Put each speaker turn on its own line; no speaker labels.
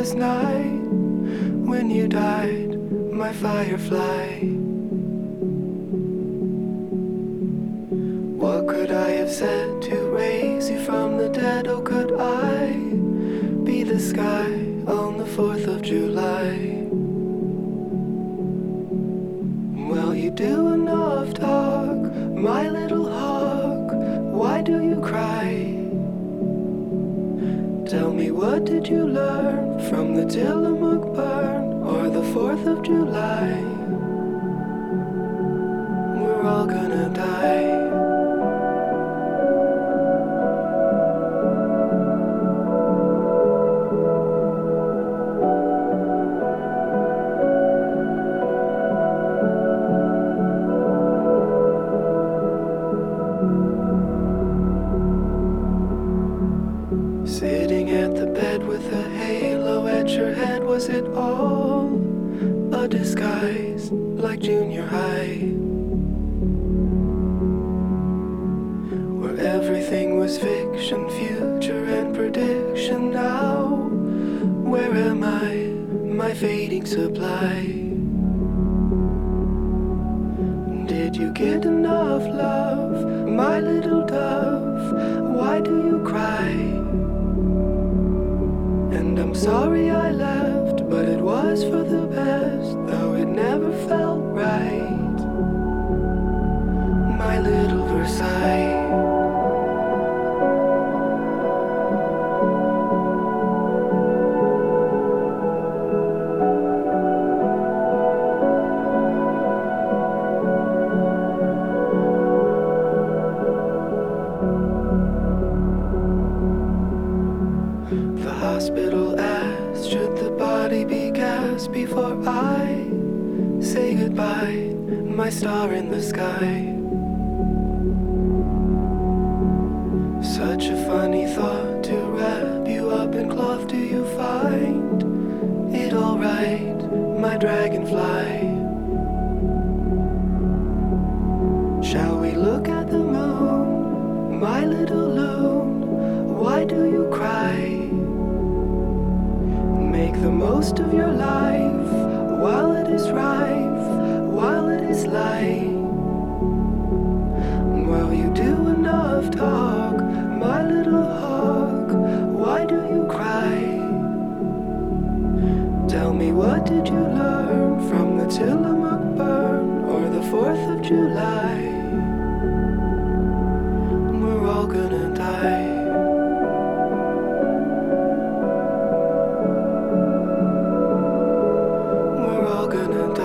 night when you died, my firefly. What could I have said Tell me, what did you learn from the Tillamook burn or the 4th of July? We're all gonna was it all a disguise like junior high? Where everything was fiction, future, and prediction. Now, where am I? My fading supply. Did you get enough love, my little dove? Why do you cry? And I'm sorry I hospital asked, should the body be cast before I say goodbye, my star in the sky? Such a funny thought most of your life while it is rife, while it is light. Well, you do enough talk, my little hawk. Why do you cry? Tell me, what did you learn from the Tillamook burn or the 4th of July? We're all gonna die. and.